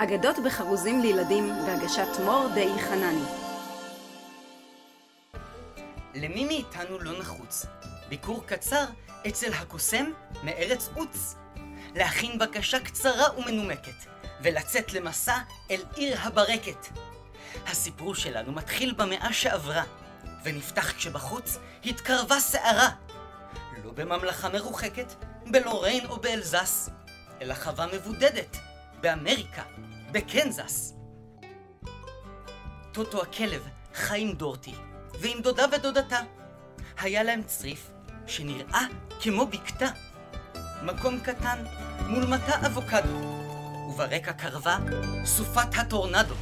אגדות בחרוזים לילדים בהגשת מור די חנני. למי מאיתנו לא נחוץ? ביקור קצר אצל הקוסם מארץ עוץ. להכין בקשה קצרה ומנומקת, ולצאת למסע אל עיר הברקת. הסיפור שלנו מתחיל במאה שעברה, ונפתח כשבחוץ התקרבה סערה. לא בממלכה מרוחקת, בלוריין או באלזס, אלא חווה מבודדת, באמריקה, בקנזס. טוטו הכלב חי עם דורטי, ועם דודה ודודתה. היה להם צריף שנראה כמו בקתה. מקום קטן מול מטע אבוקדו, וברקע קרבה סופת הטורנדו.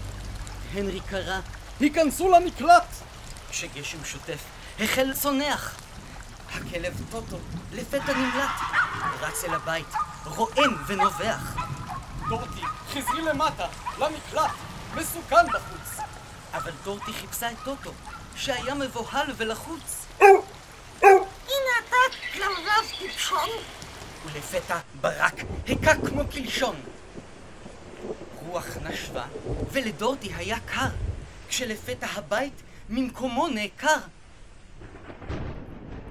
הנרי קרא, היכנסו למקלט! כשגשם שוטף החל צונח. הכלב טוטו לפתע נמלט, רץ אל הבית, רועם ונובח. דורטי, חזרי למטה, למקלט, מסוכן בחוץ. אבל דורטי חיפשה את טוטו, שהיה מבוהל ולחוץ. הנה אתה, כלבלב טיפשון. ולפתע ברק היכה כמו קלשון. רוח נשבה, ולדורטי היה קר, כשלפתע הבית ממקומו נעקר.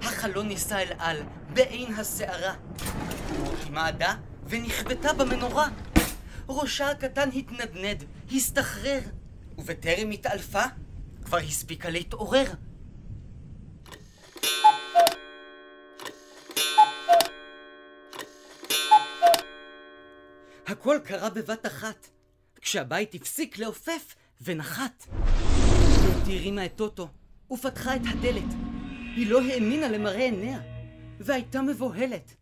החלון נישא אל על, בעין הסערה. היא מעדה ונכבתה במנורה. ראשה הקטן התנדנד, הסתחרר, ובטרם התעלפה, כבר הספיקה להתעורר. הכל קרה בבת אחת, כשהבית הפסיק לעופף ונחת. דורטי הרימה את טוטו ופתחה את הדלת. היא לא האמינה למראה עיניה, והייתה מבוהלת.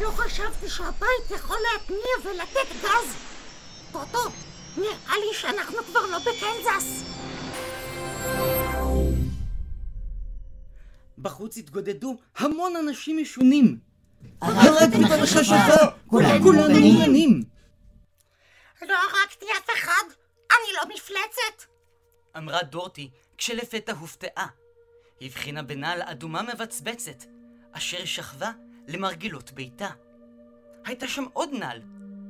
לא חשבתי שהבית יכול להתניע ולתת גז. טוטו, נראה לי שאנחנו כבר לא בקנזס. בחוץ התגודדו המון אנשים משונים. הרגתי את המכשפה, כולנו נהנים. לא הרגתי אף אחד, אני לא מפלצת. אמרה דורטי כשלפתע הופתעה. הבחינה בנעל אדומה מבצבצת, אשר שכבה למרגילות ביתה. הייתה שם עוד נעל,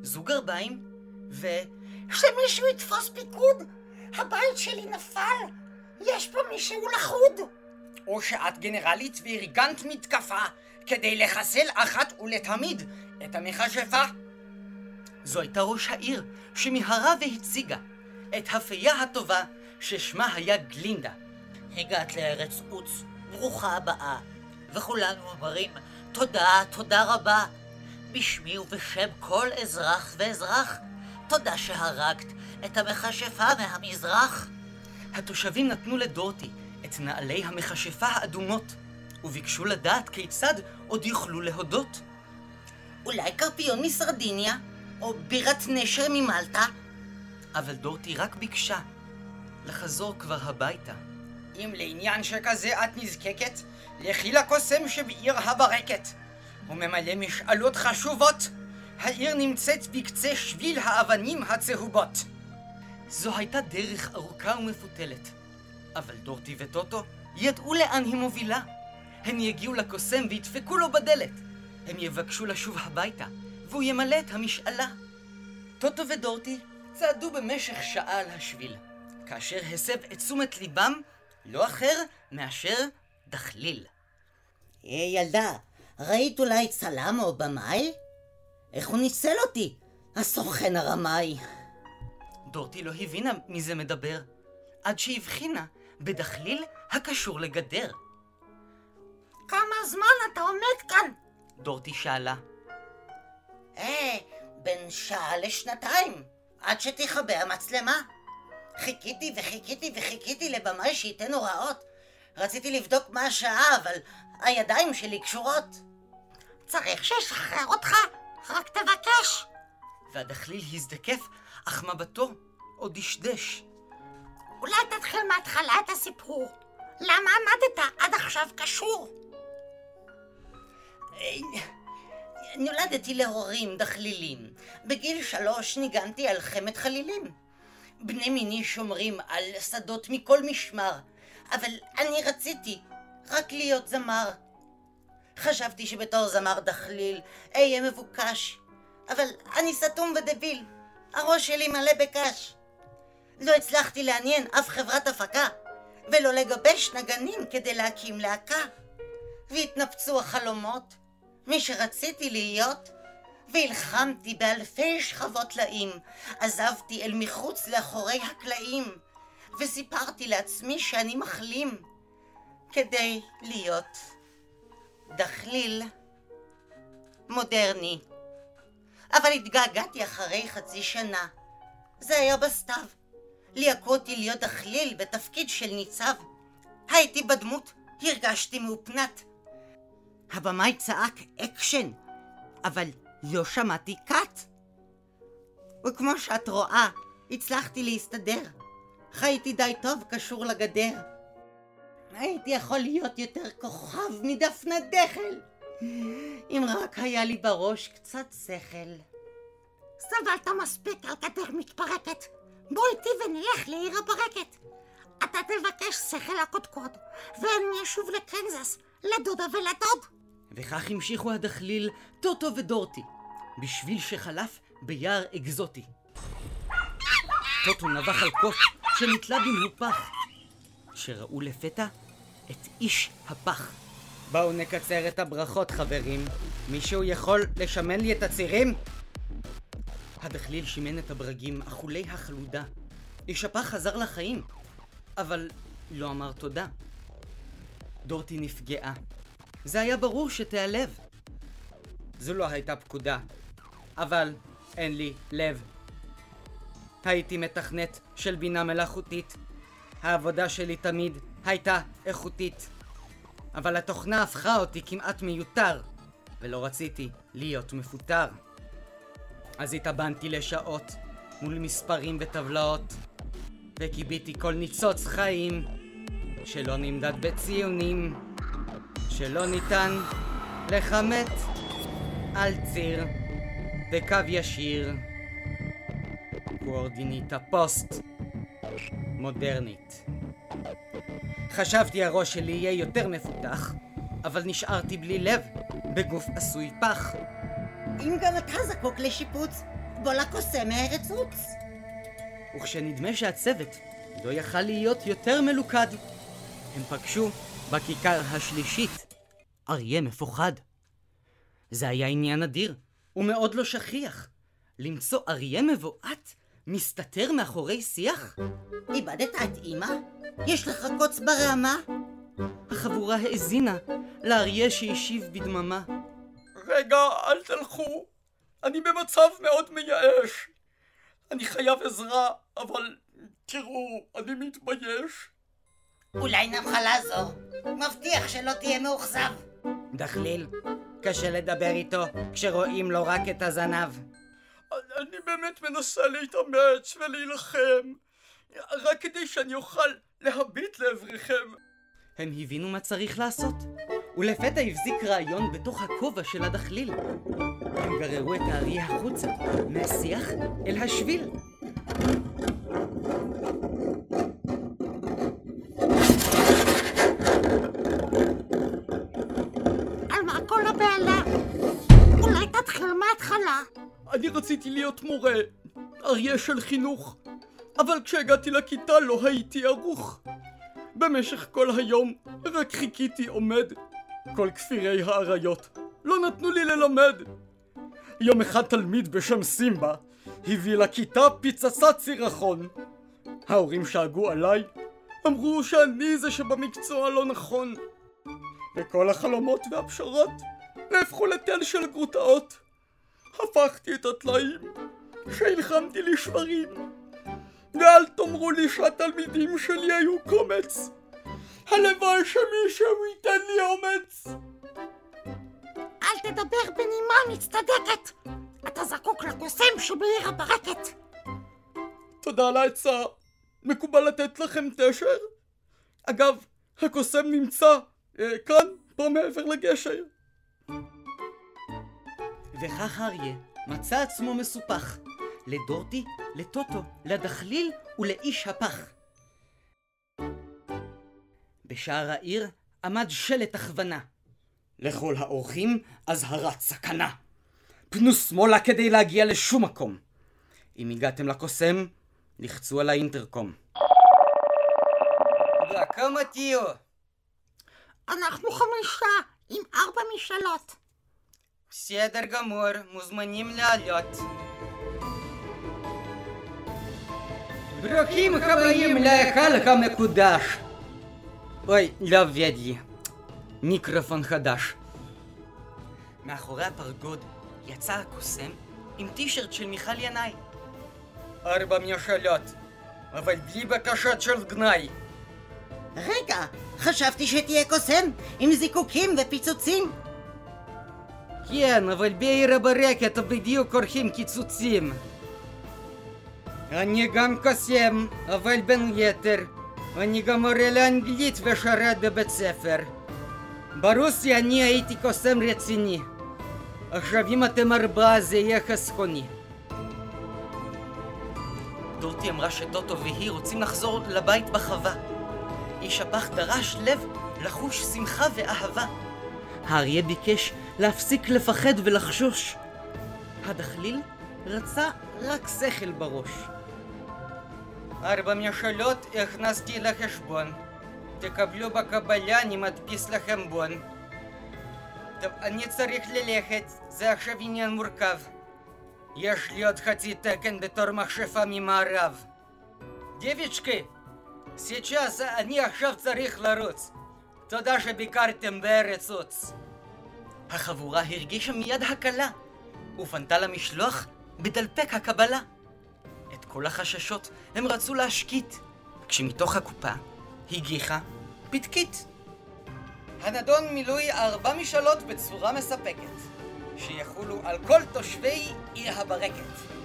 זוג גרביים, ו... שמישהו יתפוס פיקוד, הבית שלי נפל, יש פה מישהו לחוד. או שאת גנרלית וארגנת מתקפה כדי לחסל אחת ולתמיד את המכשפה. זו הייתה ראש העיר, שמיהרה והציגה את הפייה הטובה ששמה היה גלינדה. הגעת לארץ עוץ, ברוכה הבאה, וכולנו אומרים תודה, תודה רבה. בשמי ובשם כל אזרח ואזרח, תודה שהרגת את המכשפה מהמזרח. התושבים נתנו לדורטי את נעלי המכשפה האדומות, וביקשו לדעת כיצד עוד יוכלו להודות. אולי קרפיון מסרדיניה, או בירת נשר ממלטה? אבל דורטי רק ביקשה לחזור כבר הביתה. אם לעניין שכזה את נזקקת, לכי לקוסם שבעיר הברקת. הוא ממלא משאלות חשובות. העיר נמצאת בקצה שביל האבנים הצהובות. זו הייתה דרך ארוכה ומפותלת, אבל דורטי וטוטו ידעו לאן היא מובילה. הם יגיעו לקוסם וידפקו לו בדלת. הם יבקשו לשוב הביתה, והוא ימלא את המשאלה. טוטו ודורטי צעדו במשך שעה על השביל, כאשר הסב את תשומת ליבם לא אחר מאשר דחליל. היי ילדה, ראית אולי צלם או במאי? איך הוא ניצל אותי, הסוכן הרמאי. דורטי לא הבינה מי זה מדבר, עד שהבחינה בדחליל הקשור לגדר. כמה זמן אתה עומד כאן? דורטי שאלה. אה, בין שעה לשנתיים, עד שתכבה המצלמה. חיכיתי וחיכיתי וחיכיתי לבמאי שייתן הוראות. רציתי לבדוק מה השעה, אבל הידיים שלי קשורות. צריך שישחרר אותך, רק תבקש. והדחליל הזדקף, אך מבטו עוד דשדש. אולי תתחיל מההתחלה את הסיפור. למה עמדת עד עכשיו קשור? נולדתי להורים דחלילים. בגיל שלוש ניגנתי על חמת חלילים. בני מיני שומרים על שדות מכל משמר, אבל אני רציתי רק להיות זמר. חשבתי שבתור זמר דחליל אהיה מבוקש, אבל אני סתום ודביל. הראש שלי מלא בקש. לא הצלחתי לעניין אף חברת הפקה, ולא לגבש נגנים כדי להקים להקה. והתנפצו החלומות, מי שרציתי להיות, והלחמתי באלפי שכבות טלאים, עזבתי אל מחוץ לאחורי הקלעים, וסיפרתי לעצמי שאני מחלים, כדי להיות דחליל מודרני. אבל התגעגעתי אחרי חצי שנה. זה היה בסתיו. ליהקו אותי להיות דחליל בתפקיד של ניצב. הייתי בדמות, הרגשתי מאופנת. הבמאי צעק אקשן, אבל לא שמעתי קאט. וכמו שאת רואה, הצלחתי להסתדר. חייתי די טוב קשור לגדר. הייתי יכול להיות יותר כוכב מדפנה דקל, אם רק היה לי בראש קצת שכל. סבלת מספיק על גדר מתפרקת. בוא איתי ונלך לעיר הברקת. אתה תבקש שכל הקודקוד, ואני אשוב לקנזס, לדודה ולדוד. וכך המשיכו הדחליל, טוטו ודורטי, בשביל שחלף ביער אקזוטי. טוטו נבח על קוף שנתלה במהופך, שראו לפתע את איש הפח. בואו נקצר את הברכות, חברים. מישהו יכול לשמן לי את הצירים? הדחליל שימן את הברגים אכולי החלודה. איש הפח חזר לחיים, אבל לא אמר תודה. דורטי נפגעה. זה היה ברור שתיעלב. זו לא הייתה פקודה, אבל אין לי לב. הייתי מתכנת של בינה מלאכותית. העבודה שלי תמיד הייתה איכותית. אבל התוכנה הפכה אותי כמעט מיותר, ולא רציתי להיות מפוטר. אז התאבנתי לשעות מול מספרים וטבלאות, וקיביתי כל ניצוץ חיים שלא נמדד בציונים, שלא ניתן לכמת על ציר בקו ישיר. קואורדיניטה פוסט מודרנית. חשבתי הראש שלי יהיה יותר מפותח, אבל נשארתי בלי לב, בגוף עשוי פח. אם גם אתה זקוק לשיפוץ, בוא לקוסם מארץ עוץ. וכשנדמה שהצוות לא יכל להיות יותר מלוכד, הם פגשו בכיכר השלישית אריה מפוחד. זה היה עניין אדיר, ומאוד לא שכיח. למצוא אריה מבועת מסתתר מאחורי שיח? איבדת את אמא? יש לך קוץ ברמה? החבורה האזינה לאריה שהשיב בדממה. רגע, אל תלכו. אני במצב מאוד מייאש. אני חייב עזרה, אבל תראו, אני מתבייש. אולי נוכל לעזור. מבטיח שלא תהיה מאוכזב. דחליל, קשה לדבר איתו כשרואים לו רק את הזנב. אני באמת מנסה להתאמץ ולהילחם, רק כדי שאני אוכל להביט לעבריכם. הם הבינו מה צריך לעשות, ולפתע הבזיק רעיון בתוך הכובע של הדחליל. הם גררו את האריה החוצה, מהשיח אל השביל. רציתי להיות מורה, אריה של חינוך, אבל כשהגעתי לכיתה לא הייתי ערוך. במשך כל היום רק חיכיתי עומד. כל כפירי האריות לא נתנו לי ללמד. יום אחד תלמיד בשם סימבה הביא לכיתה פצצת סירחון. ההורים שאגו עליי, אמרו שאני זה שבמקצוע לא נכון. וכל החלומות והפשרות נהפכו לתל של גרוטאות. הפכתי את הטלאים שהלחמתי לשברים. ואל תאמרו לי שהתלמידים שלי היו קומץ. הלוואי שמישהו ייתן לי אומץ. אל תדבר בנימה מצטדקת! אתה זקוק לקוסם שבעיר הברקת! תודה על העצה. מקובל לתת לכם תשר? אגב, הקוסם נמצא אה, כאן, פה מעבר לגשר. וכך אריה מצא עצמו מסופח, לדורטי, לטוטו, לדחליל ולאיש הפח. בשער העיר עמד שלט הכוונה. לכל האורחים אזהרת סכנה. פנו שמאלה כדי להגיע לשום מקום. אם הגעתם לקוסם, לחצו על האינטרקום. בכמה תהיו? אנחנו חמישה, עם ארבע משאלות. בסדר גמור, מוזמנים לעלות. ברוכים הבאים להיכל המקודש. אוי, לא עובד לי. מיקרופון חדש. מאחורי הפרגוד יצא הקוסם עם טישרט של מיכל ינאי. ארבע משאלות, אבל בלי בקשות של גנאי. רגע, חשבתי שתהיה קוסם עם זיקוקים ופיצוצים. כן, אבל בעיר הברקת בדיוק עורכים קיצוצים. אני גם קוסם, אבל בין יתר, אני גם מורה לאנגלית ושרת בבית ספר. ברוסיה אני הייתי קוסם רציני. עכשיו אם אתם ארבעה זה יהיה חסכוני. דורטי אמרה שטוטו והיא רוצים לחזור לבית בחווה. איש הפח דרש לב לחוש שמחה ואהבה. האריה ביקש להפסיק לפחד ולחשוש. הדחליל רצה רק שכל בראש. ארבע משאלות הכנסתי לחשבון. תקבלו בקבלה, אני מדפיס לכם בון. טוב, אני צריך ללכת, זה עכשיו עניין מורכב. יש לי עוד חצי תקן בתור מכשפה ממערב. דביצ'קי, сейчас אני עכשיו צריך לרוץ. תודה שביקרתם בארץ עוץ. החבורה הרגישה מיד הקלה, ופנתה למשלוח בדלפק הקבלה. את כל החששות הם רצו להשקיט, כשמתוך הקופה הגיחה פתקית. הנדון מילוי ארבע משאלות בצורה מספקת, שיחולו על כל תושבי עיר הברקת.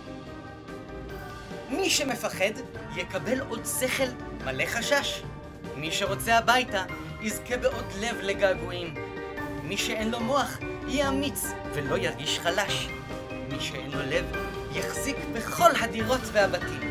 מי שמפחד יקבל עוד שכל מלא חשש. מי שרוצה הביתה יזכה בעוד לב לגעגועים. מי שאין לו מוח יהיה אמיץ ולא ירגיש חלש. מי שאין לו לב יחזיק בכל הדירות והבתים.